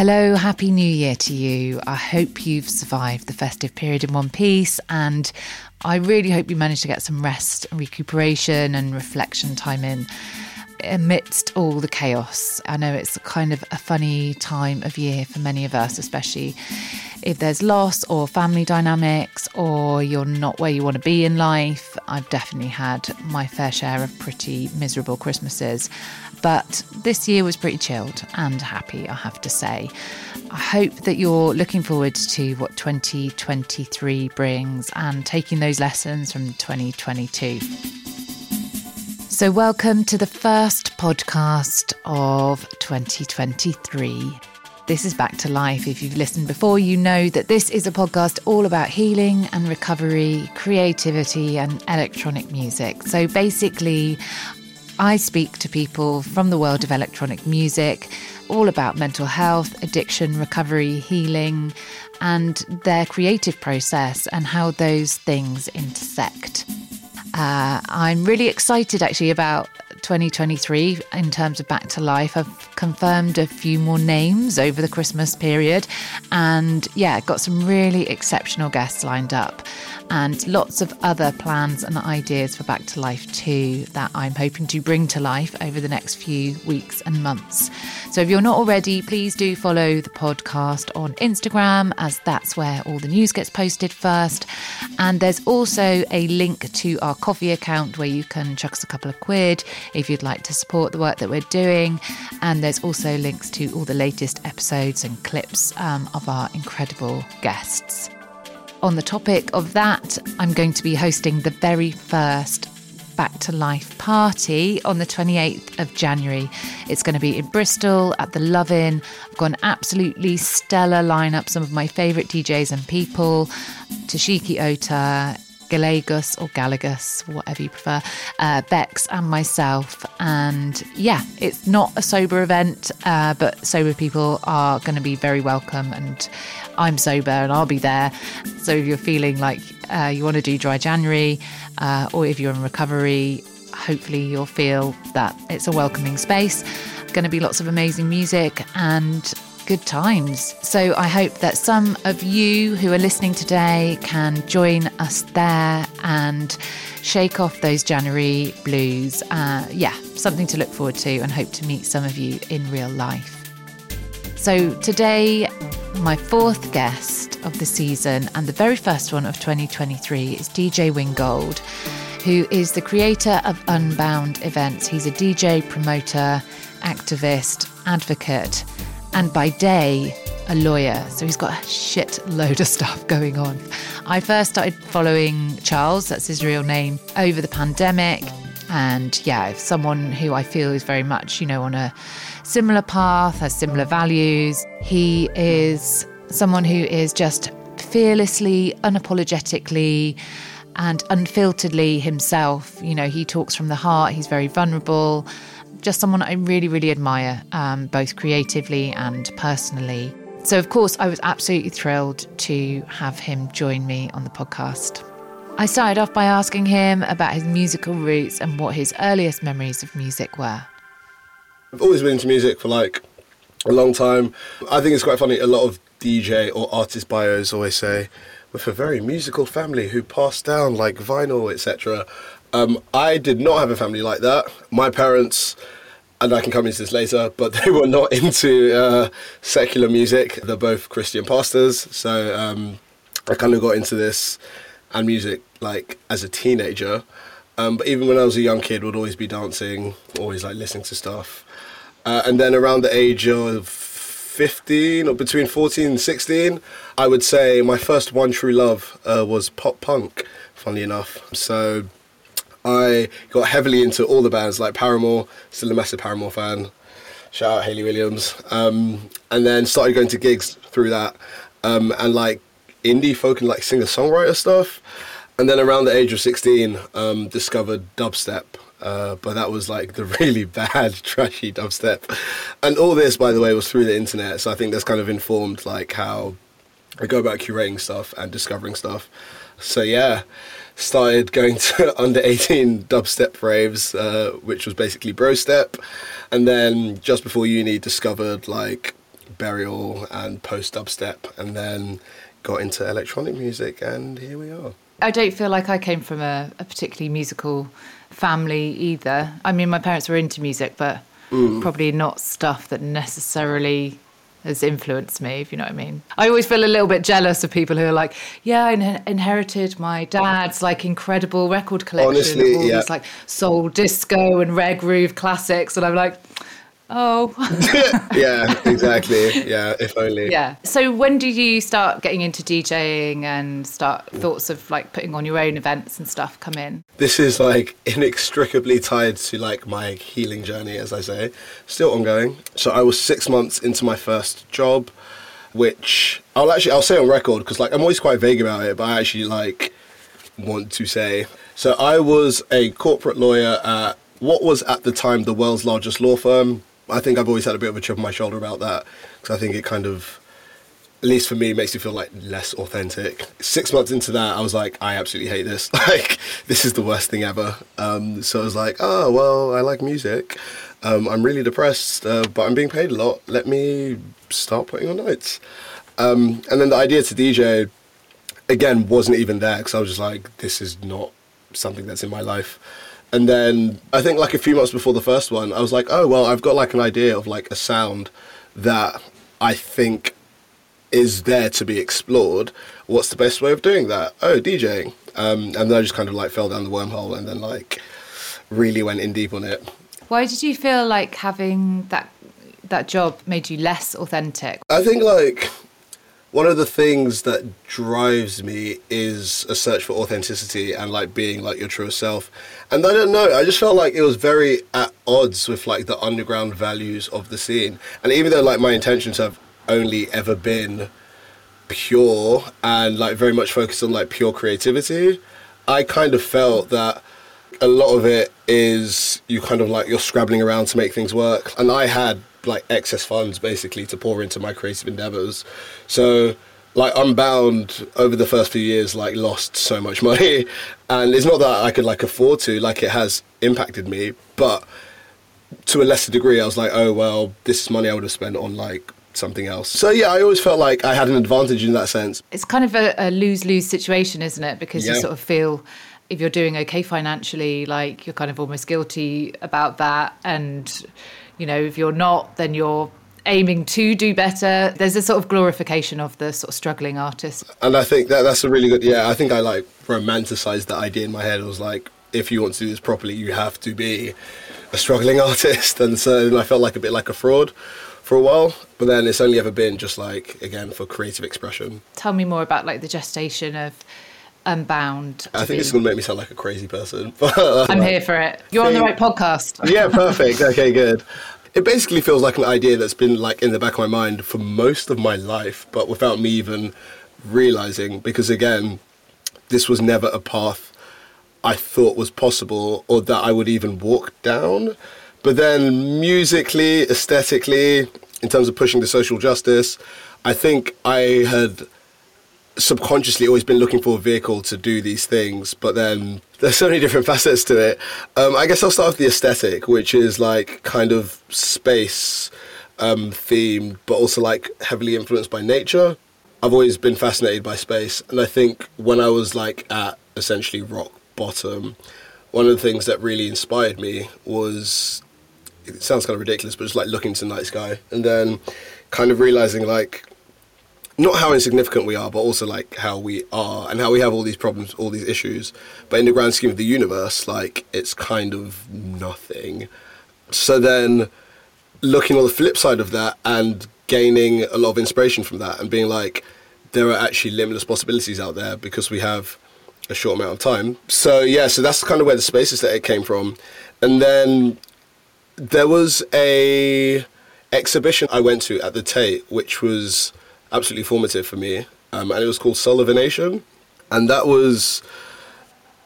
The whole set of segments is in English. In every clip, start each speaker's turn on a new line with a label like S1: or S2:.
S1: Hello, Happy New Year to you. I hope you've survived the festive period in one piece, and I really hope you managed to get some rest and recuperation and reflection time in amidst all the chaos. I know it's kind of a funny time of year for many of us, especially if there's loss or family dynamics or you're not where you want to be in life. I've definitely had my fair share of pretty miserable Christmases. But this year was pretty chilled and happy, I have to say. I hope that you're looking forward to what 2023 brings and taking those lessons from 2022. So, welcome to the first podcast of 2023. This is Back to Life. If you've listened before, you know that this is a podcast all about healing and recovery, creativity, and electronic music. So, basically, I speak to people from the world of electronic music, all about mental health, addiction, recovery, healing, and their creative process and how those things intersect. Uh, I'm really excited actually about 2023 in terms of Back to Life. I've confirmed a few more names over the Christmas period and yeah, got some really exceptional guests lined up and lots of other plans and ideas for Back to Life too that I'm hoping to bring to life over the next few weeks and months. So if you're not already, please do follow the podcast on Instagram as that's where all the news gets posted first. And there's also a link to our Ko-fi account where you can chuck us a couple of quid if you'd like to support the work that we're doing. And there's also links to all the latest episodes and clips um, of our incredible guests. On the topic of that, I'm going to be hosting the very first Back to Life party on the 28th of January. It's going to be in Bristol at the Love Inn. I've got an absolutely stellar lineup, some of my favourite DJs and people Toshiki Ota, Gallegos or Galagus, whatever you prefer, uh, Bex and myself. And yeah, it's not a sober event, uh, but sober people are going to be very welcome. And I'm sober and I'll be there. So if you're feeling like uh, you want to do dry January, uh, or if you're in recovery, hopefully you'll feel that it's a welcoming space. Going to be lots of amazing music and good times. So I hope that some of you who are listening today can join us there and shake off those January blues. Uh, yeah, something to look forward to and hope to meet some of you in real life. So today, my fourth guest of the season and the very first one of 2023 is DJ Ringgold, who is the creator of Unbound events. He's a DJ, promoter, activist, advocate, and by day, a lawyer. So he's got a shit load of stuff going on. I first started following Charles, that's his real name, over the pandemic. And yeah, someone who I feel is very much, you know, on a similar path, has similar values. He is someone who is just fearlessly, unapologetically, and unfilteredly himself. You know, he talks from the heart, he's very vulnerable. Just someone I really, really admire, um, both creatively and personally. So, of course, I was absolutely thrilled to have him join me on the podcast. I started off by asking him about his musical roots and what his earliest memories of music were.
S2: I've always been into music for like a long time. I think it's quite funny. A lot of DJ or artist bios always say, with a very musical family who passed down like vinyl, etc. Um, I did not have a family like that. My parents, and I can come into this later, but they were not into uh, secular music. They're both Christian pastors, so um, I kind of got into this and music like as a teenager. Um, but even when I was a young kid, would always be dancing, always like listening to stuff. Uh, and then around the age of 15 or between 14 and 16, I would say my first one true love uh, was pop punk, funnily enough. So I got heavily into all the bands like Paramore, still a massive Paramore fan. Shout out Hayley Williams. Um, and then started going to gigs through that um, and like indie folk and like singer songwriter stuff. And then around the age of 16, um, discovered dubstep uh, but that was like the really bad, trashy dubstep. And all this, by the way, was through the internet. So I think that's kind of informed like how I go about curating stuff and discovering stuff. So yeah, started going to under 18 dubstep raves, uh, which was basically bro step. And then just before uni, discovered like Burial and post dubstep, and then got into electronic music, and here we are.
S1: I don't feel like I came from a, a particularly musical family either. I mean, my parents were into music, but mm. probably not stuff that necessarily has influenced me, if you know what I mean. I always feel a little bit jealous of people who are like, yeah, I in- inherited my dad's like incredible record collection Honestly, of all yeah. these like soul disco and rare groove classics. And I'm like, Oh.
S2: yeah, exactly. Yeah, if only.
S1: Yeah. So when did you start getting into DJing and start thoughts of like putting on your own events and stuff come in?
S2: This is like inextricably tied to like my healing journey, as I say, still ongoing. So I was six months into my first job, which I'll actually I'll say on record because like I'm always quite vague about it, but I actually like want to say. So I was a corporate lawyer at what was at the time the world's largest law firm I think I've always had a bit of a chip on my shoulder about that because I think it kind of, at least for me, makes you feel like less authentic. Six months into that, I was like, I absolutely hate this. like, this is the worst thing ever. Um, so I was like, oh, well, I like music. Um, I'm really depressed, uh, but I'm being paid a lot. Let me start putting on nights. Um, and then the idea to DJ, again, wasn't even there because I was just like, this is not something that's in my life. And then I think like a few months before the first one, I was like, oh well, I've got like an idea of like a sound that I think is there to be explored. What's the best way of doing that? Oh, DJing. Um, and then I just kind of like fell down the wormhole and then like really went in deep on it.
S1: Why did you feel like having that that job made you less authentic?
S2: I think like one of the things that drives me is a search for authenticity and like being like your true self. And I don't know, I just felt like it was very at odds with like the underground values of the scene. And even though like my intentions have only ever been pure and like very much focused on like pure creativity, I kind of felt that a lot of it is you kind of like you're scrabbling around to make things work. And I had like excess funds basically to pour into my creative endeavors. So like Unbound over the first few years like lost so much money. And it's not that I could like afford to like it has impacted me but to a lesser degree I was like oh well this is money I would have spent on like something else. So yeah I always felt like I had an advantage in that sense.
S1: It's kind of a, a lose-lose situation isn't it? Because yeah. you sort of feel if you're doing okay financially like you're kind of almost guilty about that. And you know, if you're not, then you're aiming to do better. There's a sort of glorification of the sort of struggling artist.
S2: And I think that that's a really good, yeah, I think I like romanticized that idea in my head. It was like, if you want to do this properly, you have to be a struggling artist. And so I felt like a bit like a fraud for a while, but then it's only ever been just like, again, for creative expression.
S1: Tell me more about like the gestation of Unbound.
S2: I think be... it's going to make me sound like a crazy person.
S1: Uh, I'm here for it. You're on the right podcast.
S2: yeah, perfect. Okay, good. It basically feels like an idea that's been like in the back of my mind for most of my life, but without me even realizing. Because again, this was never a path I thought was possible or that I would even walk down. But then musically, aesthetically, in terms of pushing the social justice, I think I had subconsciously always been looking for a vehicle to do these things, but then there's so many different facets to it. Um, I guess I'll start with the aesthetic, which is like kind of space um, themed, but also like heavily influenced by nature. I've always been fascinated by space, and I think when I was like at essentially rock bottom, one of the things that really inspired me was it sounds kind of ridiculous, but just like looking to the night sky and then kind of realizing like not how insignificant we are, but also like how we are and how we have all these problems, all these issues. But in the grand scheme of the universe, like it's kind of nothing. So then looking on the flip side of that and gaining a lot of inspiration from that and being like, there are actually limitless possibilities out there because we have a short amount of time. So yeah, so that's kind of where the space aesthetic came from. And then there was a exhibition I went to at the Tate, which was absolutely formative for me. Um, and it was called Soul of a Nation. And that was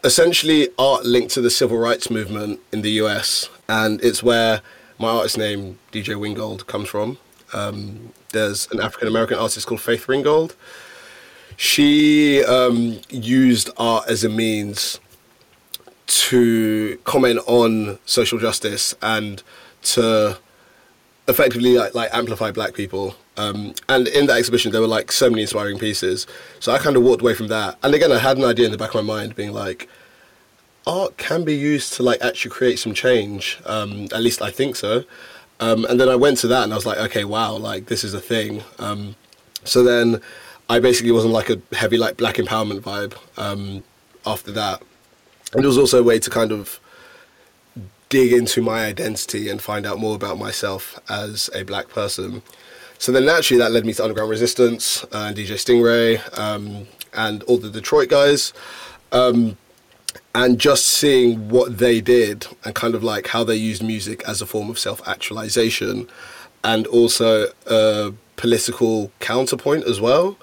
S2: essentially art linked to the civil rights movement in the US. And it's where my artist name, DJ Ringgold, comes from. Um, there's an African American artist called Faith Ringgold. She um, used art as a means to comment on social justice and to effectively like, like amplify black people Um, and in that exhibition, there were like so many inspiring pieces. So I kind of walked away from that. And again, I had an idea in the back of my mind, being like, art can be used to like actually create some change. Um, at least I think so. Um, and then I went to that and I was like, okay, wow, like this is a thing. Um, so then I basically wasn't like a heavy like black empowerment vibe um, after that. And it was also a way to kind of dig into my identity and find out more about myself as a black person. So then naturally that led me to Underground Resistance uh, and DJ Stingray um, and all the Detroit guys. Um, and just seeing what they did and kind of like how they used music as a form of self actualization and also a political counterpoint as well.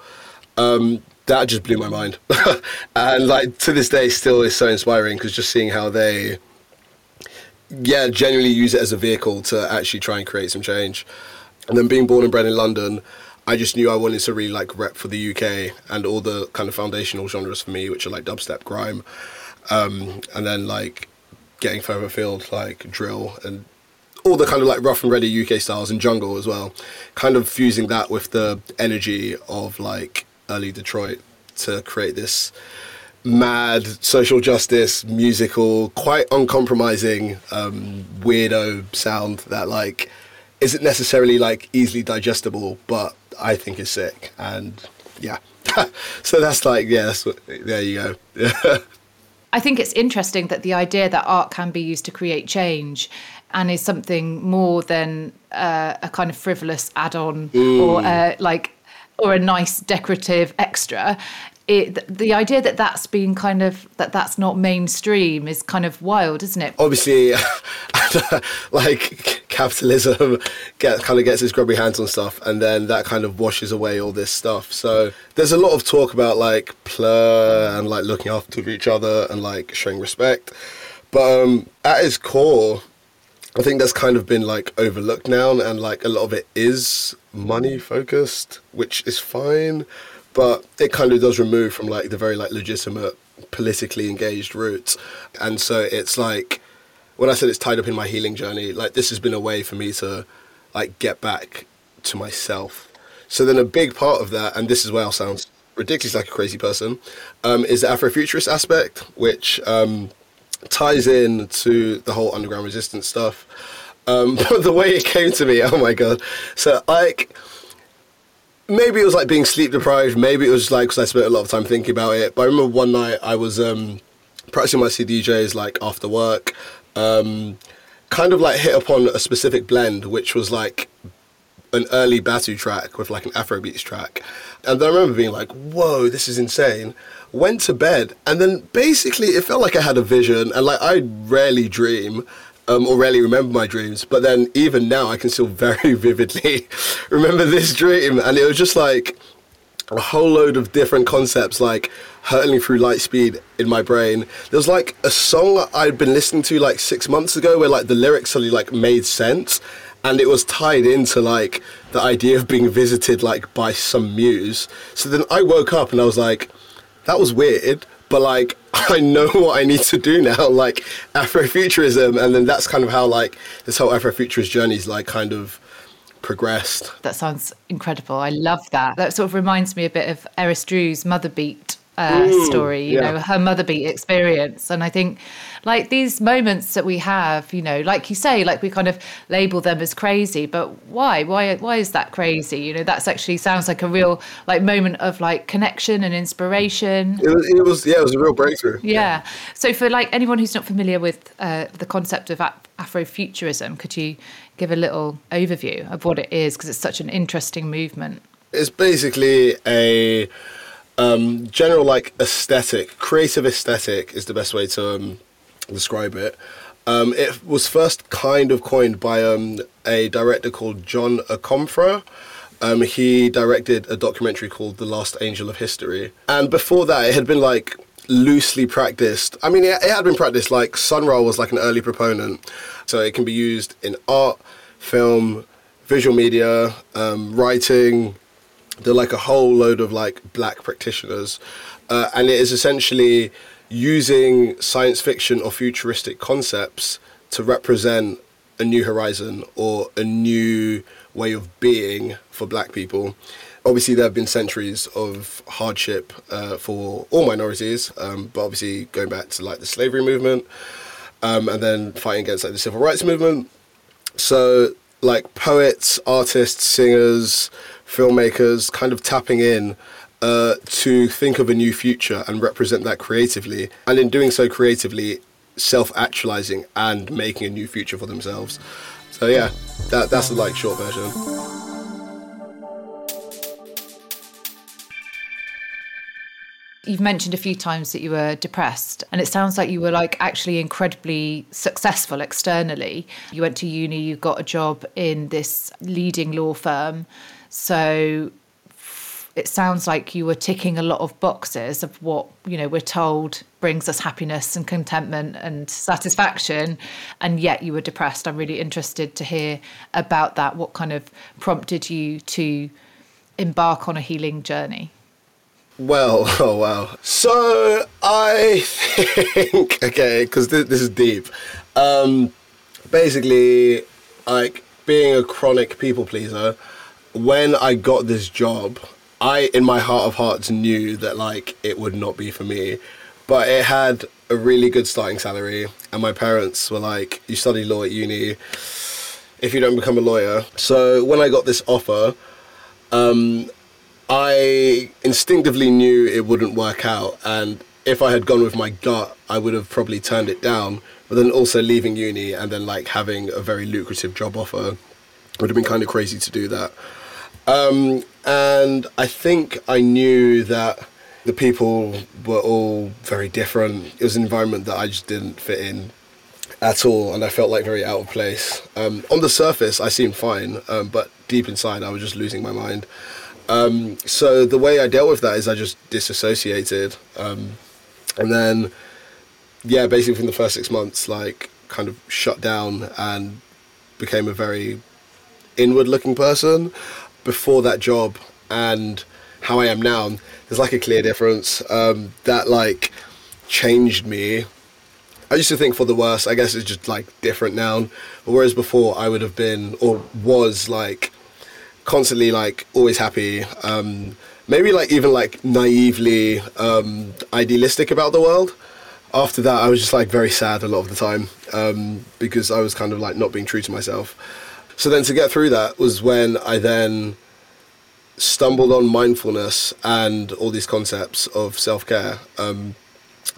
S2: Um, that just blew my mind. and like to this day, still is so inspiring because just seeing how they, yeah, genuinely use it as a vehicle to actually try and create some change. And then being born and bred in London, I just knew I wanted to really like rep for the UK and all the kind of foundational genres for me, which are like dubstep, grime, um, and then like getting further afield like drill and all the kind of like rough and ready UK styles and jungle as well. Kind of fusing that with the energy of like early Detroit to create this mad social justice musical, quite uncompromising um, weirdo sound that like isn't necessarily like easily digestible, but I think is sick and yeah. so that's like yeah, that's what, there you go.
S1: I think it's interesting that the idea that art can be used to create change and is something more than uh, a kind of frivolous add-on mm. or uh, like or a nice decorative extra it, the idea that that's been kind of that that's not mainstream is kind of wild, isn't it?
S2: Obviously, like capitalism get, kind of gets its grubby hands on stuff, and then that kind of washes away all this stuff. So there's a lot of talk about like plur and like looking after each other and like showing respect, but um, at its core, I think that's kind of been like overlooked now, and like a lot of it is money focused, which is fine but it kind of does remove from like the very like legitimate politically engaged roots. And so it's like when i said it's tied up in my healing journey like this has been a way for me to like get back to myself. So then a big part of that and this is where i sound ridiculous like a crazy person um, is the afrofuturist aspect which um, ties in to the whole underground resistance stuff. Um, but the way it came to me oh my god. So like maybe it was like being sleep deprived. Maybe it was like because I spent a lot of time thinking about it. But I remember one night I was um, practicing my CDJs like after work. Um, kind of like hit upon a specific blend, which was like an early Batu track with like an Afrobeats track. And then I remember being like, whoa, this is insane. Went to bed, and then basically it felt like I had a vision, and like I rarely dream um, or rarely remember my dreams. But then even now, I can still very vividly remember this dream, and it was just like a whole load of different concepts, like hurtling through light speed in my brain. There was like a song I'd been listening to like six months ago, where like the lyrics suddenly like made sense, and it was tied into like the idea of being visited like by some muse. So then I woke up and I was like, that was weird but like I know what I need to do now, like Afrofuturism, and then that's kind of how like this whole Afrofuturist journey is like kind of progressed.
S1: That sounds incredible. I love that. That sort of reminds me a bit of Eris Drew's Mother Beat uh, mm, story, you yeah. know, her mother beat experience. And I think like these moments that we have, you know, like you say, like we kind of label them as crazy, but why? Why why is that crazy? You know, that's actually sounds like a real like moment of like connection and inspiration.
S2: It was, it was yeah, it was a real breakthrough.
S1: Yeah. yeah. So for like anyone who's not familiar with uh, the concept of Afrofuturism, could you give a little overview of what it is because it's such an interesting movement?
S2: It's basically a um, general like aesthetic, creative aesthetic is the best way to um, describe it. Um, it was first kind of coined by um, a director called John Akomfrah. Um, he directed a documentary called The Last Angel of History. And before that, it had been like loosely practiced. I mean, it, it had been practiced, like Sun Ra was like an early proponent. So it can be used in art, film, visual media, um, writing, they're like a whole load of like black practitioners, uh, and it is essentially using science fiction or futuristic concepts to represent a new horizon or a new way of being for black people. Obviously, there have been centuries of hardship uh, for all minorities, um, but obviously going back to like the slavery movement um, and then fighting against like the civil rights movement. So, like poets, artists, singers, filmmakers, kind of tapping in uh, to think of a new future and represent that creatively, and in doing so creatively, self-actualizing and making a new future for themselves. So yeah, that that's the like short version.
S1: You've mentioned a few times that you were depressed, and it sounds like you were like actually incredibly successful externally. You went to uni, you got a job in this leading law firm. So it sounds like you were ticking a lot of boxes of what you know we're told brings us happiness and contentment and satisfaction and yet you were depressed. I'm really interested to hear about that. What kind of prompted you to embark on a healing journey?
S2: Well oh wow. So i think okay because this, this, is deep. Um basically like being a chronic people pleaser when i got this job I, in my heart of hearts, knew that like it would not be for me, but it had a really good starting salary, and my parents were like, "You study law at uni. If you don't become a lawyer." So when I got this offer, um, I instinctively knew it wouldn't work out, and if I had gone with my gut, I would have probably turned it down. But then also leaving uni and then like having a very lucrative job offer would have been kind of crazy to do that. Um, and I think I knew that the people were all very different. It was an environment that I just didn't fit in at all, and I felt like very out of place. Um, on the surface, I seemed fine, um, but deep inside, I was just losing my mind. Um, so the way I dealt with that is I just disassociated, um, and then, yeah, basically from the first six months, like kind of shut down and became a very inward-looking person before that job and how I am now, there's like a clear difference um, that like changed me. I used to think for the worst. I guess it's just like different now. Whereas before, I would have been or was like constantly like always happy. Um, maybe like even like naively um, idealistic about the world. After that, I was just like very sad a lot of the time um, because I was kind of like not being true to myself. So then to get through that was when I then stumbled on mindfulness and all these concepts of self care. Um,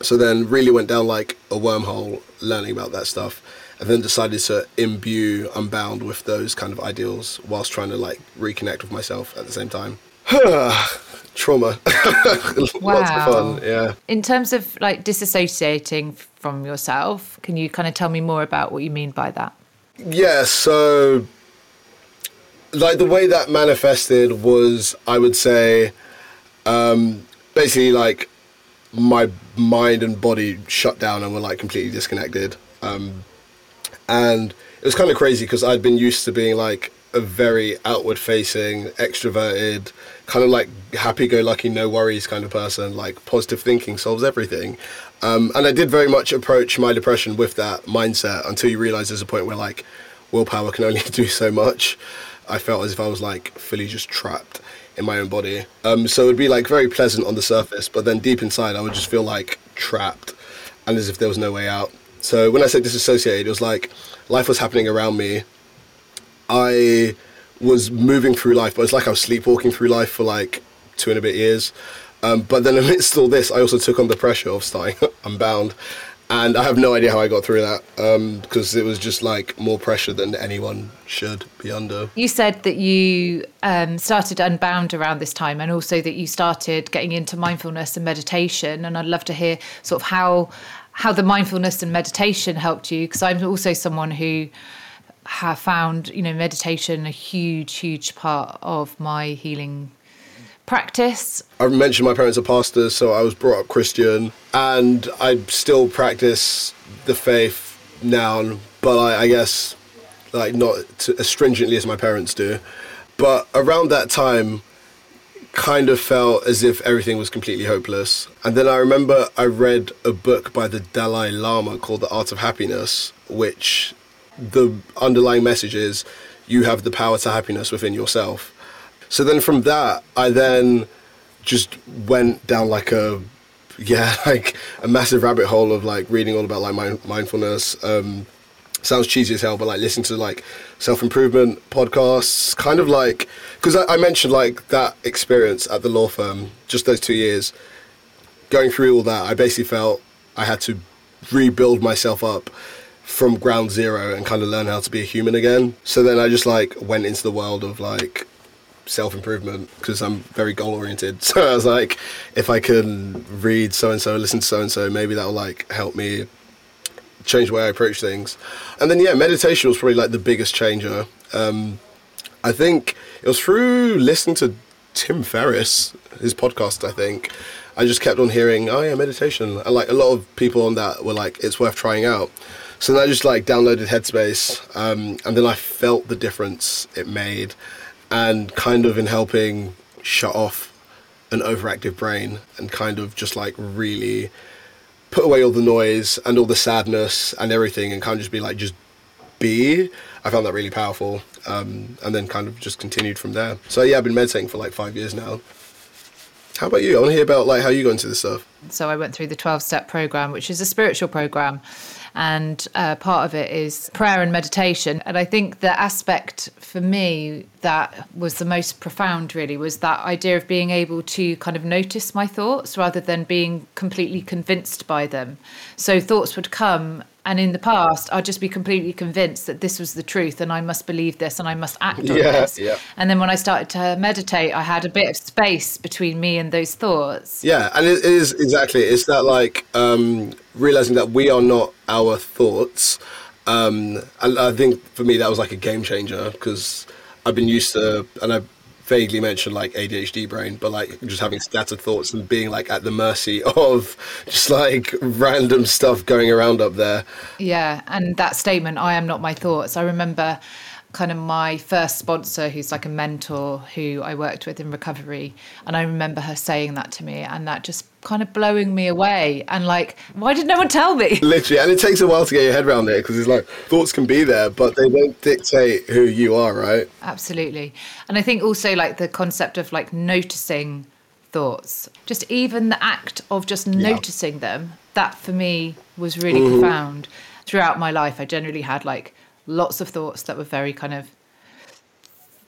S2: so then really went down like a wormhole learning about that stuff and then decided to imbue Unbound with those kind of ideals whilst trying to like reconnect with myself at the same time. Trauma.
S1: wow.
S2: Lots of fun, yeah.
S1: In terms of like disassociating from yourself, can you kind of tell me more about what you mean by that?
S2: Yeah, so like the way that manifested was, I would say, um, basically like my mind and body shut down and were like completely disconnected. Um, and it was kind of crazy because I'd been used to being like a very outward facing, extroverted, kind of like happy go lucky, no worries kind of person, like positive thinking solves everything. Um, and I did very much approach my depression with that mindset until you realize there's a point where like willpower can only do so much. I felt as if I was like fully just trapped in my own body. Um, so it would be like very pleasant on the surface, but then deep inside, I would just feel like trapped and as if there was no way out. So when I said disassociated, it was like life was happening around me. I was moving through life, but it's like I was sleepwalking through life for like two and a bit years. Um, but then amidst all this, I also took on the pressure of starting Unbound and I have no idea how I got through that because um, it was just like more pressure than anyone should be under.
S1: You said that you um, started Unbound around this time, and also that you started getting into mindfulness and meditation. And I'd love to hear sort of how how the mindfulness and meditation helped you, because I'm also someone who have found you know meditation a huge, huge part of my healing practice?
S2: I mentioned my parents are pastors, so I was brought up Christian, and I still practice the faith now, but I, I guess like not to, as stringently as my parents do. But around that time, kind of felt as if everything was completely hopeless. And then I remember I read a book by the Dalai Lama called The Art of Happiness, which the underlying message is you have the power to happiness within yourself. So then from that, I then just went down like a yeah like a massive rabbit hole of like reading all about like mind- mindfulness. Um sounds cheesy as hell but like listening to like self-improvement podcasts. Kind of like because I, I mentioned like that experience at the law firm just those two years. Going through all that i basically felt i had to rebuild myself up from ground zero and kind of learn how to be a human again. So then i just like went into the world of like self improvement because I'm very goal oriented. So I was like, if I can read so and so, listen to so and so, maybe that'll like help me change the way I approach things. And then yeah, meditation was probably like the biggest changer. Um, I think it was through listening to Tim Ferriss, his podcast. I think I just kept on hearing, oh yeah, meditation, and like a lot of people on that were like, it's worth trying out. So then I just like downloaded Headspace, um, and then I felt the difference it made and kind of in helping shut off an overactive brain and kind of just like really put away all the noise and all the sadness and everything and kind of just be like just be i found that really powerful um, and then kind of just continued from there. So yeah i've been meditating for like five years now. How about you? I want to hear about like how you got into this stuff.
S1: So i went through the 12 step program which is a spiritual program and uh, part of it is prayer and meditation. And I think the aspect for me that was the most profound really was that idea of being able to kind of notice my thoughts rather than being completely convinced by them. So thoughts would come and in the past, I'd just be completely convinced that this was the truth and I must believe this and I must act on
S2: yeah,
S1: this.
S2: Yeah.
S1: And then when I started to meditate, I had a bit of space between me and those thoughts.
S2: Yeah, and it is exactly, it's that like um, realizing that we are not our thoughts. Um, and I think for me, that was like a game changer because I've been used to, and I've vaguely mentioned like ADHD brain, but like just having scattered thoughts and being like at the mercy of just like random stuff going around up there.
S1: Yeah, and that statement, I am not my thoughts. I remember kind of my first sponsor who's like a mentor who I worked with in recovery. And I remember her saying that to me and that just kind of blowing me away. And like why did no one tell me?
S2: Literally and it takes a while to get your head around it because it's like thoughts can be there but they don't dictate who you are right?
S1: Absolutely. And I think also like the concept of like noticing thoughts just even the act of just yeah. noticing them that for me was really mm-hmm. profound. Throughout my life I generally had like lots of thoughts that were very kind of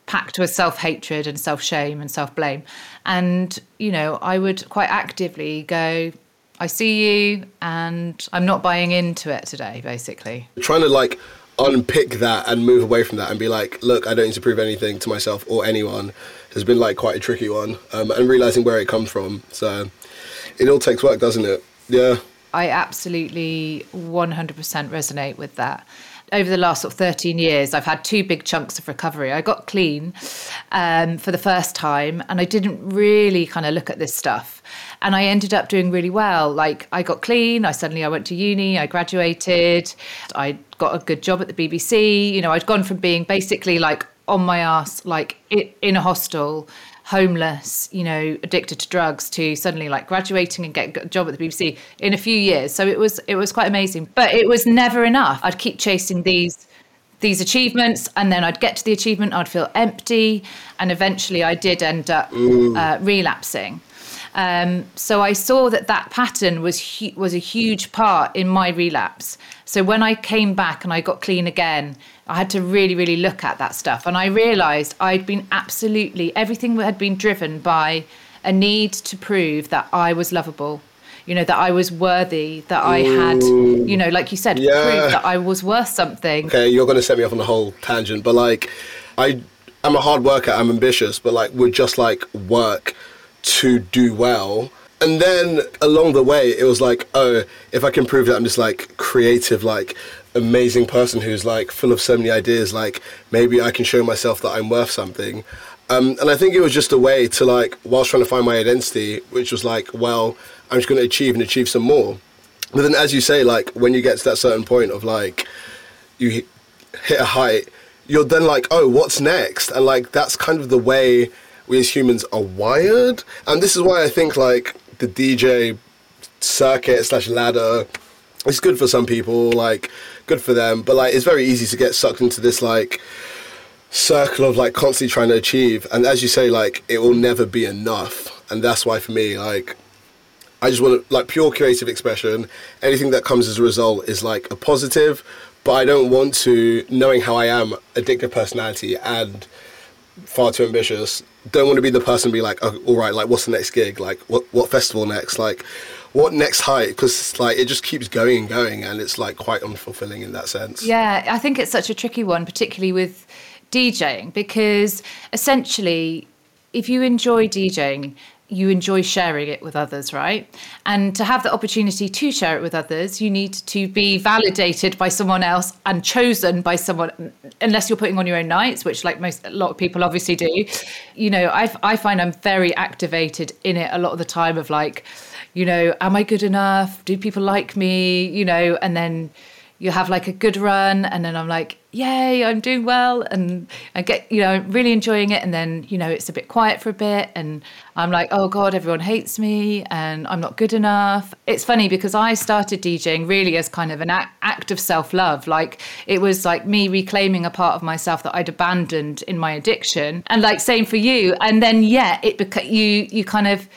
S1: packed with self hatred and self shame and self blame. And, you know, I would quite actively go, I see you and I'm not buying into it today, basically.
S2: Trying to like unpick that and move away from that and be like, look, I don't need to prove anything to myself or anyone has been like quite a tricky one. Um, and realizing where it comes from. So it all takes work, doesn't it? Yeah.
S1: I absolutely 100% resonate with that over the last sort of 13 years, I've had two big chunks of recovery. I got clean um, for the first time, and I didn't really kind of look at this stuff. And I ended up doing really well. Like I got clean. I suddenly I went to uni. I graduated. I got a good job at the BBC. You know, I'd gone from being basically like on my ass, like in a hostel, homeless, you know, addicted to drugs to suddenly like graduating and get a job at the BBC in a few years. So it was it was quite amazing. But it was never enough. I'd keep chasing these these achievements and then I'd get to the achievement, I'd feel empty, and eventually I did end up uh, relapsing. Um, so I saw that that pattern was hu- was a huge part in my relapse. So when I came back and I got clean again, I had to really, really look at that stuff. And I realized I'd been absolutely, everything had been driven by a need to prove that I was lovable. You know, that I was worthy, that I had, you know, like you said, yeah. that I was worth something.
S2: Okay, you're going to set me off on a whole tangent, but like, I, I'm a hard worker, I'm ambitious, but like, would just like work to do well. And then along the way, it was like, oh, if I can prove that I'm just like creative, like amazing person who's like full of so many ideas like maybe i can show myself that i'm worth something. Um, and i think it was just a way to like whilst trying to find my identity which was like well i'm just going to achieve and achieve some more. But then as you say like when you get to that certain point of like you hit a height you're then like oh what's next? And like that's kind of the way we as humans are wired. And this is why i think like the dj circuit slash ladder it's good for some people. Like good for them. But like, it's very easy to get sucked into this like circle of like constantly trying to achieve. And as you say, like, it will never be enough. And that's why for me, like, I just want to like pure creative expression. Anything that comes as a result is like a positive, but I don't want to, knowing how I am, addictive personality and far too ambitious. Don't want to be the person be like, oh, all right, like what's the next gig? Like what what festival next? Like what next height? Because like it just keeps going and going, and it's like quite unfulfilling in that sense.
S1: Yeah, I think it's such a tricky one, particularly with DJing, because essentially, if you enjoy DJing, you enjoy sharing it with others, right? And to have the opportunity to share it with others, you need to be validated by someone else and chosen by someone, unless you're putting on your own nights, which like most a lot of people obviously do. You know, I I find I'm very activated in it a lot of the time of like, you know, am I good enough? Do people like me? You know, and then you have like a good run and then i'm like yay i'm doing well and i get you know really enjoying it and then you know it's a bit quiet for a bit and i'm like oh god everyone hates me and i'm not good enough it's funny because i started djing really as kind of an act of self-love like it was like me reclaiming a part of myself that i'd abandoned in my addiction and like same for you and then yeah it beca- you you kind of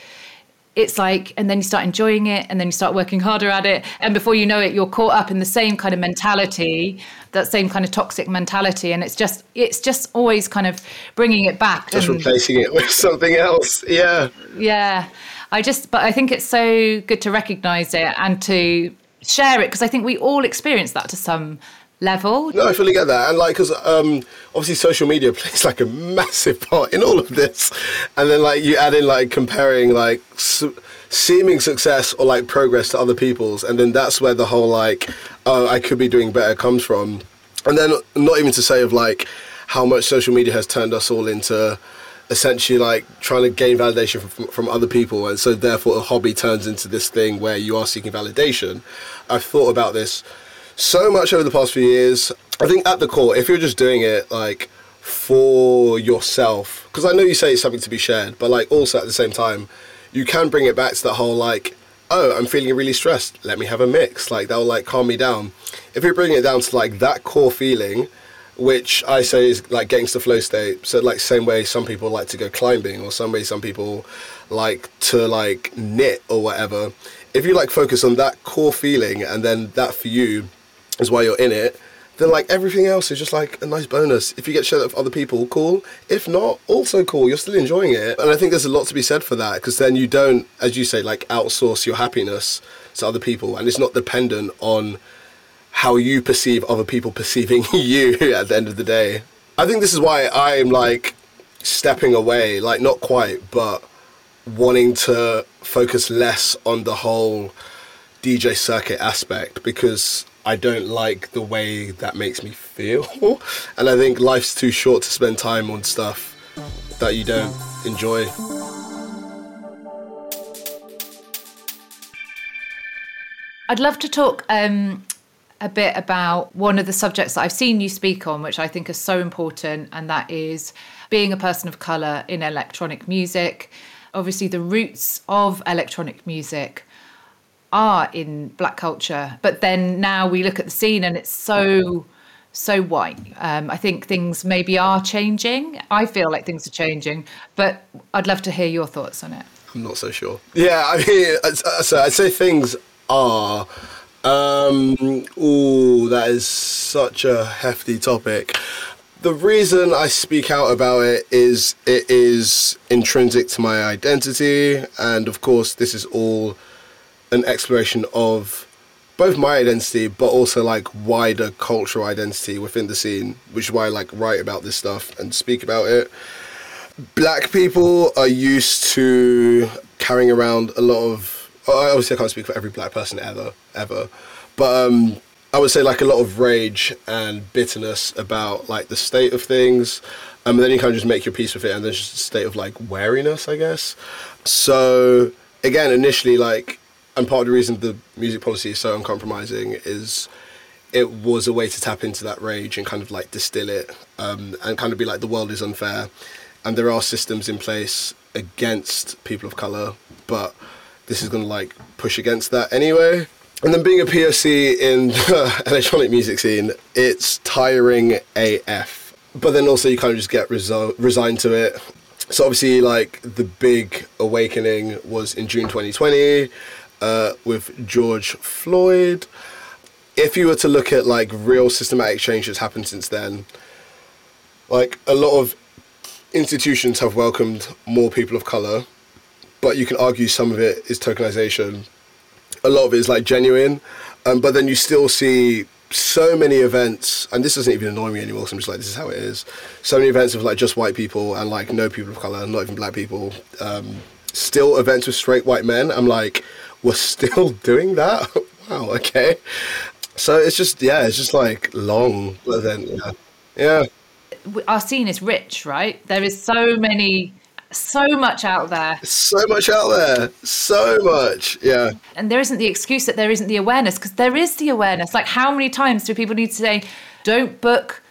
S1: it's like and then you start enjoying it and then you start working harder at it and before you know it you're caught up in the same kind of mentality that same kind of toxic mentality and it's just it's just always kind of bringing it back
S2: just and, replacing it with something else. Yeah.
S1: Yeah. I just but i think it's so good to recognize it and to share it because i think we all experience that to some level.
S2: No, I fully get that, and like, because um, obviously social media plays like a massive part in all of this, and then like you add in like comparing like su- seeming success or like progress to other people's, and then that's where the whole like, oh, I could be doing better comes from, and then not even to say of like how much social media has turned us all into essentially like trying to gain validation from, from other people. And so therefore a hobby turns into this thing where you are seeking validation. I've thought about this so much over the past few years. I think at the core, if you're just doing it like for yourself, because I know you say it's something to be shared, but like also at the same time, you can bring it back to that whole like, oh, I'm feeling really stressed. Let me have a mix. Like that'll like calm me down. If you're bringing it down to like that core feeling, which I say is like getting to the flow state. So like same way some people like to go climbing, or some way some people like to like knit or whatever. If you like focus on that core feeling, and then that for you is why you're in it, then like everything else is just like a nice bonus. If you get shared with other people, cool. If not, also cool. You're still enjoying it. And I think there's a lot to be said for that because then you don't, as you say, like outsource your happiness to other people and it's not dependent on how you perceive other people perceiving you at the end of the day. I think this is why I'm like stepping away, like not quite, but wanting to focus less on the whole DJ circuit aspect because I don't like the way that makes me feel. and I think life's too short to spend time on stuff that you don't enjoy.
S1: I'd love to talk um, a bit about one of the subjects that I've seen you speak on, which I think is so important, and that is being a person of colour in electronic music. Obviously, the roots of electronic music are in black culture but then now we look at the scene and it's so so white. Um, i think things maybe are changing. I feel like things are changing but i'd love to hear your thoughts on it.
S2: I'm not so sure. Yeah i mean so i'd say things are um oh that is such a hefty topic. The reason I speak out about it is it is intrinsic to my identity, and of course, this is all an exploration of both my identity but also like wider cultural identity within the scene which is why i like write about this stuff and speak about it. Black people are used to carrying around a lot of obviously i can't speak for every black person ever ever but um, i would say like a lot of rage and bitterness about like the state of things. Um, and then you kind of just make your peace with it and there's just a state of like wariness i guess. So again initially like and part of the reason the music policy is so uncompromising is it was a way to tap into that rage and kind of like distill it um, and kind of be like the world is unfair and there are systems in place against people of color but this is going to like push against that anyway and then being a POC in the electronic music scene, it's tiring AF. But then also you kind of just get resi- resigned to it. So obviously, like the big awakening was in June 2020 uh, with George Floyd. If you were to look at like real systematic change that's happened since then, like a lot of institutions have welcomed more people of color, but you can argue some of it is tokenization a lot of it is like genuine, um, but then you still see so many events, and this doesn't even annoy me anymore. So I'm just like, this is how it is. So many events of like just white people and like no people of color, not even black people. Um, still events with straight white men. I'm like, we're still doing that. wow. Okay. So it's just yeah, it's just like long, but then yeah, yeah.
S1: Our scene is rich, right? There is so many so much out there.
S2: So much out there. So much. Yeah.
S1: And there isn't the excuse that there isn't the awareness because there is the awareness. Like, how many times do people need to say, don't book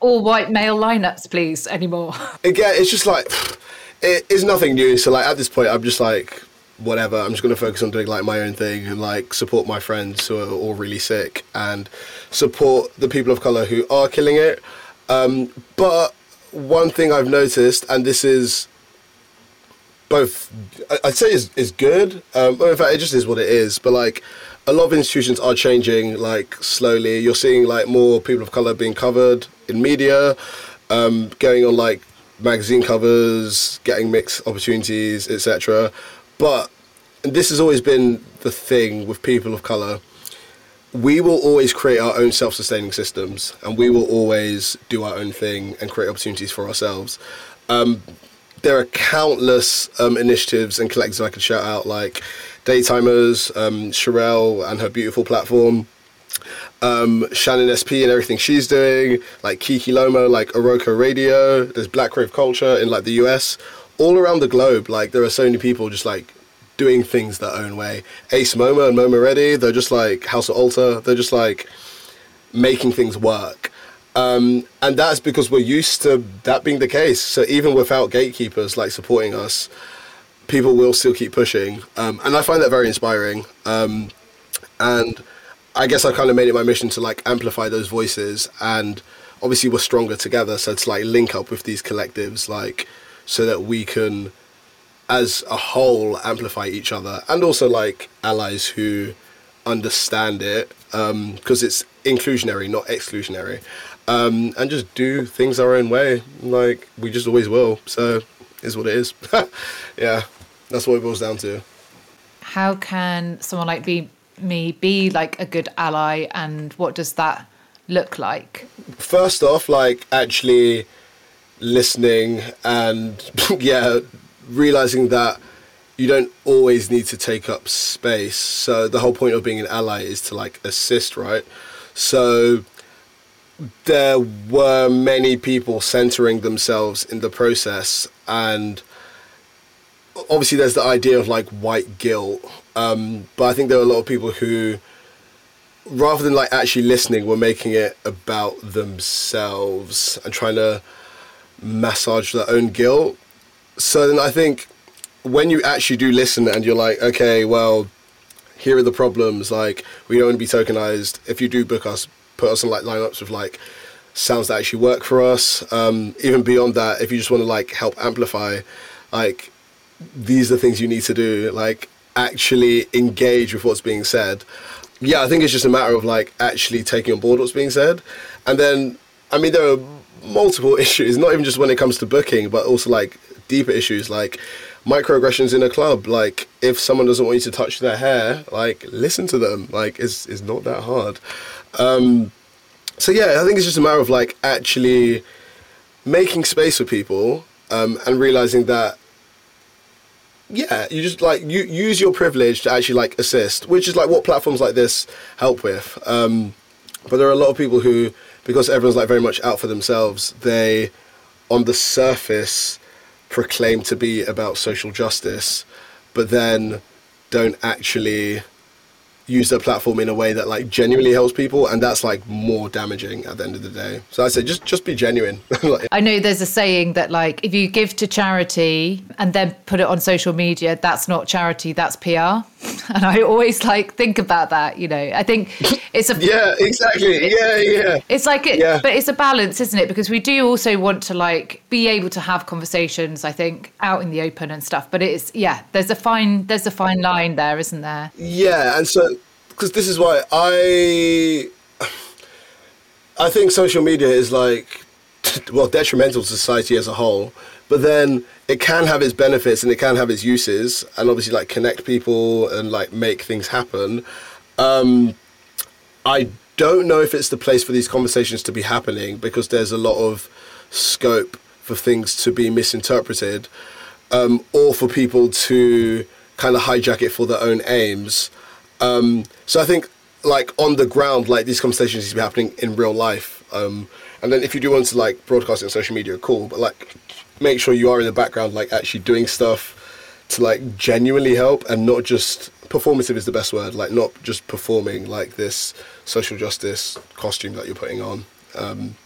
S1: all white male lineups, please, anymore?
S2: Again, it's just like, it is nothing new. So, like, at this point, I'm just like, whatever. I'm just going to focus on doing like my own thing and like support my friends who are all really sick and support the people of color who are killing it. Um, but one thing I've noticed, and this is both I'd say is is good. Um, in fact, it just is what it is. But like a lot of institutions are changing like slowly. You're seeing like more people of color being covered in media, um, going on like magazine covers, getting mixed opportunities, etc. But this has always been the thing with people of color. We will always create our own self-sustaining systems, and we will always do our own thing and create opportunities for ourselves. Um, there are countless um, initiatives and collectives I could shout out, like Daytimers, um, Sherelle and her beautiful platform, um, Shannon SP and everything she's doing, like Kikelomo, like Oroko Radio. There's Black Rave Culture in like the US, all around the globe. Like there are so many people just like doing things their own way. AceMoMA and MoMA Ready, they're just like House of Altar. They're just like making things work. Um, and that's because we're used to that being the case. So even without gatekeepers like supporting us, people will still keep pushing. Um, and I find that very inspiring. Um, and I guess I kind of made it my mission to like amplify those voices. And obviously we're stronger together. So to like link up with these collectives, like so that we can, as a whole, amplify each other and also like allies who understand it because um, it's inclusionary, not exclusionary um, and just do things our own way, like we just always will. So, is what it is. yeah, that's what it boils down to.
S1: How can someone like be me be like a good ally, and what does that look like?
S2: First off, like actually listening and yeah, realizing that you don't always need to take up space. So the whole point of being an ally is to like assist, right? So there were many people centering themselves in the process and obviously there's the idea of like white guilt um, but i think there were a lot of people who rather than like actually listening were making it about themselves and trying to massage their own guilt so then i think when you actually do listen and you're like okay well here are the problems like we don't want to be tokenized if you do book us put us on like lineups with like sounds that actually work for us. Um, even beyond that, if you just want to like help amplify, like these are things you need to do. Like actually engage with what's being said. Yeah, I think it's just a matter of like actually taking on board what's being said, and then I mean there are multiple issues, not even just when it comes to booking, but also like deeper issues like microaggressions in a club. Like if someone doesn't want you to touch their hair, like listen to them. Like it's it's not that hard. Um, so yeah, I think it's just a matter of like actually making space for people um, and realizing that yeah, you just like you use your privilege to actually like assist, which is like what platforms like this help with. Um, but there are a lot of people who, because everyone's like very much out for themselves, they on the surface proclaim to be about social justice, but then don't actually use their platform in a way that like genuinely helps people and that's like more damaging at the end of the day so i say just just be genuine
S1: i know there's a saying that like if you give to charity and then put it on social media, that's not charity, that's PR. And I always like think about that, you know. I think it's a
S2: yeah, exactly. Yeah, yeah.
S1: It's like it, yeah. but it's a balance, isn't it? Because we do also want to like be able to have conversations, I think, out in the open and stuff. But it's yeah, there's a fine there's a fine line there, isn't there?
S2: Yeah, and so because this is why I I think social media is like well detrimental to society as a whole but then it can have its benefits and it can have its uses and obviously like connect people and like make things happen. Um, i don't know if it's the place for these conversations to be happening because there's a lot of scope for things to be misinterpreted um, or for people to kind of hijack it for their own aims. Um, so i think like on the ground like these conversations need to be happening in real life. Um, and then if you do want to like broadcast it on social media cool but like make sure you are in the background, like actually doing stuff to like genuinely help and not just performative is the best word, like not just performing like this social justice costume that you're putting on. Um,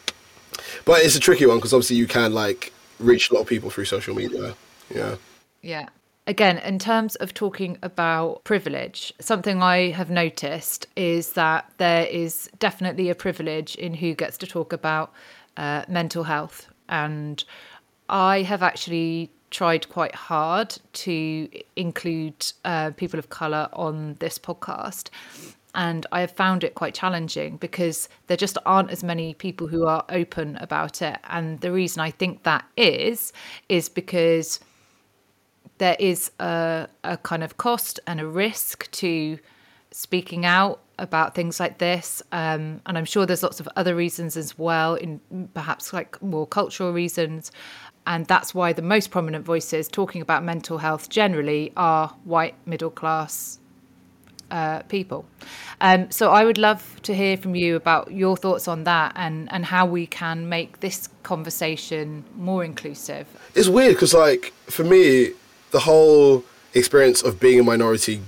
S2: but it's a tricky one because obviously you can like reach a lot of people through social media. Yeah.
S1: Yeah. Again, in terms of talking about privilege, something I have noticed is that there is definitely a privilege in who gets to talk about uh, mental health. And I have actually tried quite hard to include uh, people of colour on this podcast. And I have found it quite challenging because there just aren't as many people who are open about it. And the reason I think that is, is because there is a, a kind of cost and a risk to speaking out about things like this. Um, and I'm sure there's lots of other reasons as well, in perhaps like more cultural reasons. And that's why the most prominent voices talking about mental health generally are white middle class uh, people. Um, so I would love to hear from you about your thoughts on that and, and how we can make this conversation more inclusive.
S2: It's weird because, like, for me, the whole experience of being a minority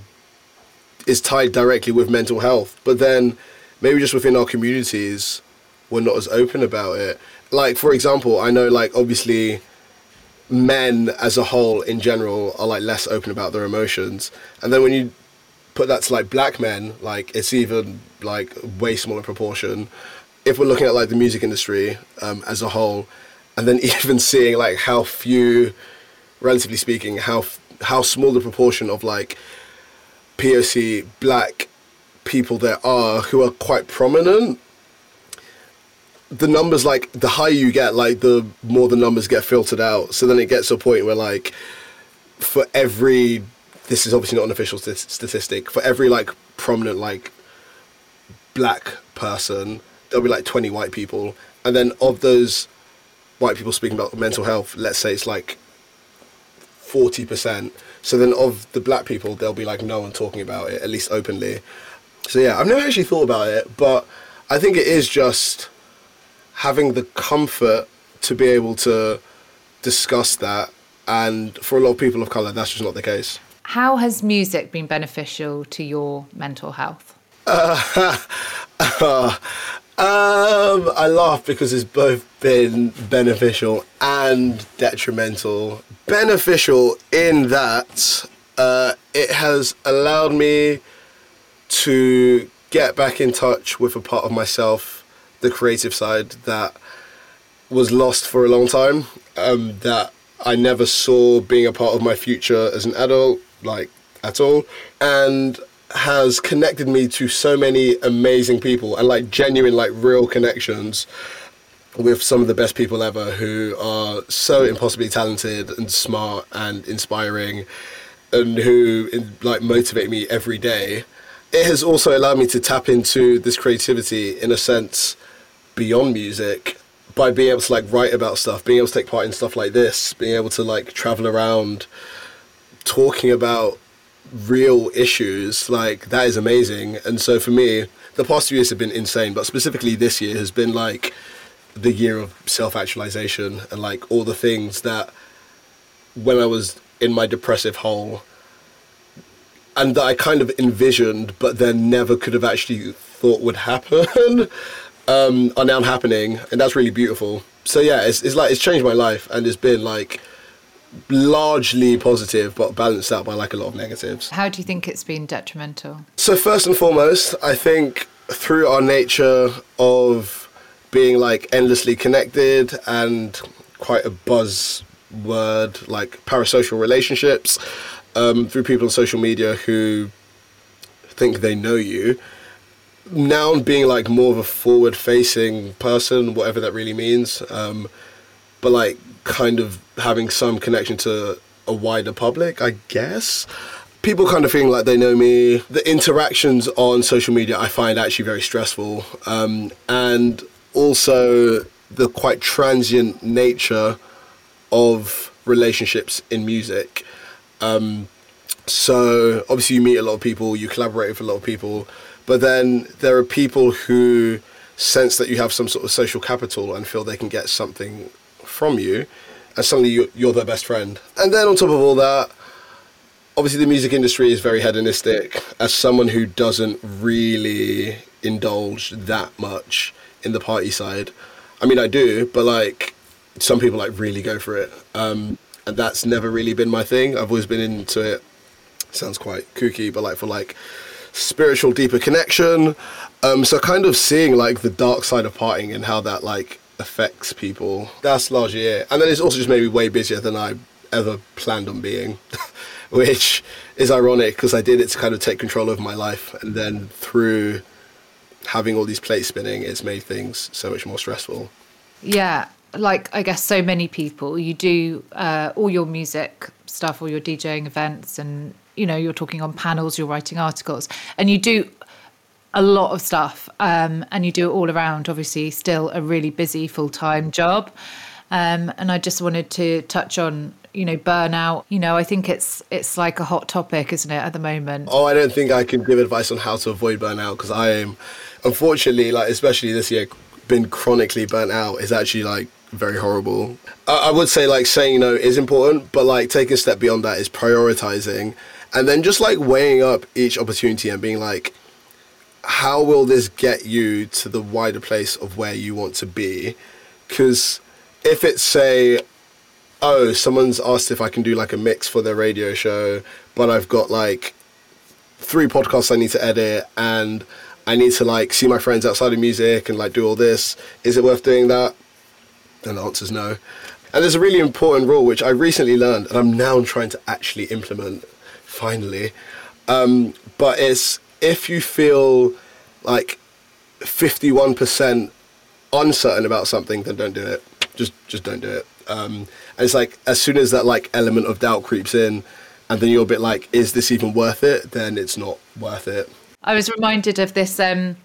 S2: is tied directly with mental health. But then maybe just within our communities, we're not as open about it. Like, for example, I know, like, obviously men as a whole in general are like less open about their emotions and then when you put that to like black men like it's even like way smaller proportion if we're looking at like the music industry um, as a whole and then even seeing like how few relatively speaking how how small the proportion of like POC black people there are who are quite prominent the numbers like the higher you get like the more the numbers get filtered out. So then it gets to a point where like for every this is obviously not an official st- statistic for every like prominent like black person there'll be like 20 white people. And then of those white people speaking about mental health let's say it's like 40% so then of the black people there'll be like no one talking about it at least openly so yeah i've never actually thought about it but i think it is just having the comfort to be able to discuss that. And for a lot of people of colour, that's just not the case.
S1: How has music been beneficial to your mental health?
S2: Uh, uh, um, I laugh because it's both been beneficial and detrimental. Beneficial in that uh, it has allowed me to get back in touch with a part of myself the creative side that was lost for a long time. Um, that I never saw being a part of my future as an adult, like at all, and has connected me to so many amazing people and like genuine, like real connections with some of the best people ever who are so impossibly talented and smart and inspiring and who like motivate me every day. It has also allowed me to tap into this creativity in a sense beyond music by being able to like write about stuff, being able to take part in stuff like this, being able to like travel around talking about real issues, like that is amazing. And so for me, the past few years have been insane, but specifically this year has been like the year of self actualization and like all the things that when I was in my depressive hole and that I kind of envisioned but then never could have actually thought would happen. um, are now happening, and that's really beautiful. So yeah, it's, it's like it's changed my life, and it's been like largely positive, but balanced out by like a lot of negatives.
S1: How do you think it's been detrimental?
S2: So first and foremost, I think through our nature of being like endlessly connected and quite a buzz word like parasocial relationships um, through people on social media who think they know you now being like more of a forward facing person whatever that really means um, but like kind of having some connection to a wider public i guess. People kind of feeling like they know me. The interactions on social media i find actually very stressful. Um, and also the quite transient nature of relationships in music. Um, so obviously you meet a lot of people, you collaborate with a lot of people, but then there are people who sense that you have some sort of social capital and feel they can get something from you, and suddenly you're their best friend. And then on top of all that, obviously the music industry is very hedonistic. As someone who doesn't really indulge that much in the party side, I mean I do, but like some people like really go for it. Um, and that's never really been my thing. I've always been into it. Sounds quite kooky, but like for like spiritual, deeper connection. Um, so kind of seeing like the dark side of partying and how that like affects people. That's largely it. And then it's also just made me way busier than I ever planned on being, which is ironic because I did it to kind of take control of my life, and then through having all these plates spinning, it's made things so much more stressful.
S1: Yeah, like I guess so many people, you do uh, all your music stuff, all your DJing events, and you know you're talking on panels, you're writing articles, and you do a lot of stuff, um, and you do it all around. Obviously, still a really busy full time job, um, and I just wanted to touch on you know burnout. You know, I think it's it's like a hot topic, isn't it, at the moment?
S2: Oh, I don't think I can give advice on how to avoid burnout because I am, unfortunately, like especially this year, been chronically burnt out. Is actually like very horrible. I, I would say like saying no is important, but like taking a step beyond that is prioritizing, and then just like weighing up each opportunity and being like, how will this get you to the wider place of where you want to be? Because if it's say, oh, someone's asked if I can do like a mix for their radio show, but I've got like three podcasts I need to edit and I need to like see my friends outside of music and like do all this. Is it worth doing that? And the answer is no. And there's a really important rule which I recently learned and I'm now trying to actually implement finally. Um, but it's if you feel like 51% uncertain about something, then don't do it. Just just don't do it. Um, and it's like as soon as that like element of doubt creeps in, and then you're a bit like, is this even worth it? Then it's not worth it.
S1: I was reminded of this um,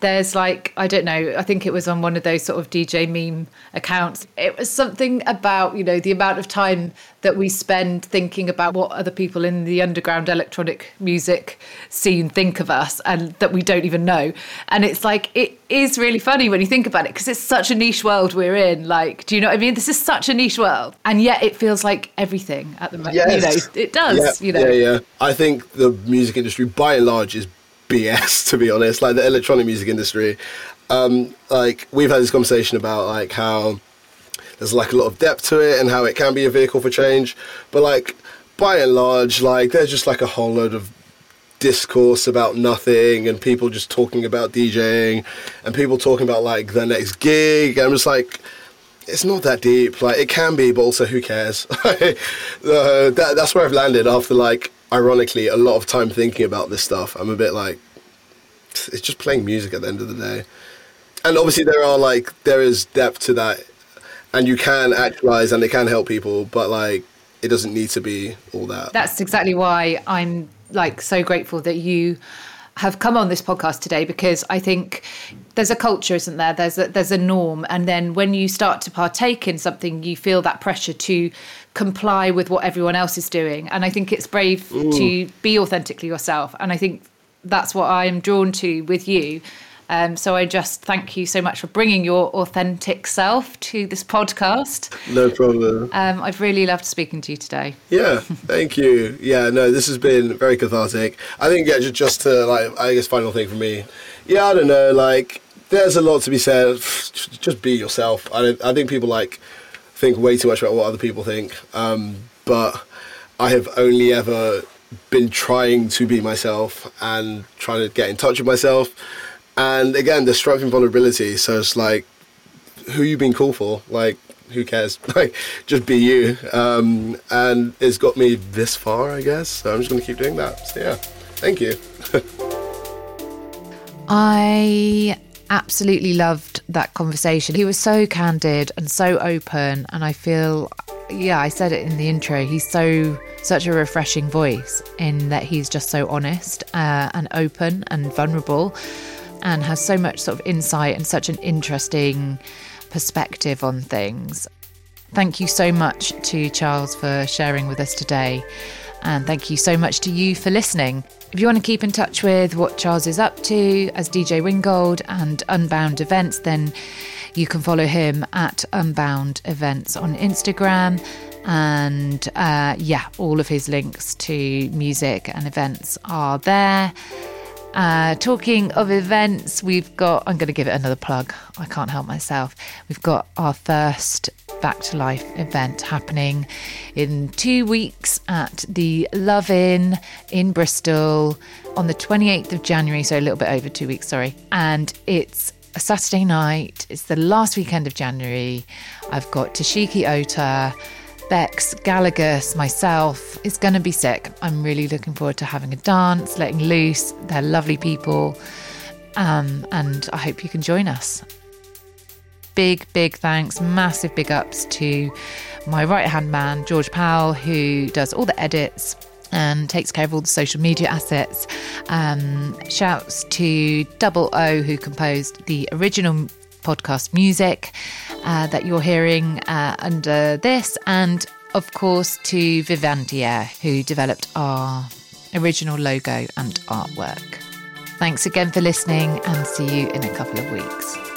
S1: there's like I don't know. I think it was on one of those sort of DJ meme accounts. It was something about you know the amount of time that we spend thinking about what other people in the underground electronic music scene think of us, and that we don't even know. And it's like it is really funny when you think about it because it's such a niche world we're in. Like, do you know what I mean? This is such a niche world, and yet it feels like everything at the moment. Yes. You know, it does.
S2: Yeah,
S1: you know,
S2: yeah, yeah. I think the music industry, by and large, is BS to be honest. Like the electronic music industry, um, like we've had this conversation about like how there's like a lot of depth to it and how it can be a vehicle for change, but like by and large, like there's just like a whole load of discourse about nothing and people just talking about DJing and people talking about like their next gig. I'm just like, it's not that deep. Like it can be, but also who cares? uh, that, that's where I've landed after like ironically, a lot of time thinking about this stuff. I'm a bit like, it's just playing music at the end of the day. And obviously, there are like, there is depth to that, and you can actualize and it can help people, but like, it doesn't need to be all that.
S1: That's exactly why I'm like so grateful that you have come on this podcast today because I think there's a culture, isn't there? There's a, there's a norm, and then when you start to partake in something, you feel that pressure to comply with what everyone else is doing. And I think it's brave Ooh. to be authentically yourself, and I think that's what I'm drawn to with you um, so I just thank you so much for bringing your authentic self to this podcast.
S2: No problem.
S1: Um, I've really loved speaking to you today.
S2: Yeah, thank you. Yeah, no, this has been very cathartic. I think yeah, just, just to like, I guess final thing for me. Yeah, I don't know, like there's a lot to be said. Just be yourself. I I think people like think way too much about what other people think. Um, but I have only ever been trying to be myself and trying to get in touch with myself. And again, the strength and vulnerability. So it's like, who you been cool for? Like, who cares? Like, just be you. Um, and it's got me this far, I guess. So I'm just going to keep doing that. So yeah, thank you.
S1: I absolutely loved that conversation. He was so candid and so open, and I feel, yeah, I said it in the intro. He's so such a refreshing voice in that he's just so honest uh, and open and vulnerable, and has so much sort of insight and such an interesting perspective on things. Thank you so much to Charles for sharing with us today. And thank you so much to you for listening. If you want to keep in touch with what Charles is up to as DJ Ringgold and Unbound Events, then you can follow him at Unbound Events on Instagram. And uh, yeah, all of his links to music and events are there. Uh, talking of events, we've got, I'm going to give it another plug. I can't help myself. We've got our first Back to Life event happening in two weeks at the Love Inn in Bristol on the 28th of January. So a little bit over two weeks, sorry. And it's a Saturday night. It's the last weekend of January. I've got Toshiki Ota. Bex, Gallagher's, myself. It's going to be sick. I'm really looking forward to having a dance, letting loose. They're lovely people. Um, and I hope you can join us. Big, big thanks, massive big ups to my right hand man, George Powell, who does all the edits and takes care of all the social media assets. Um, shouts to Double O, who composed the original podcast music uh, that you're hearing uh, under this, and of course to Vivandia, who developed our original logo and artwork. Thanks again for listening, and see you in a couple of weeks.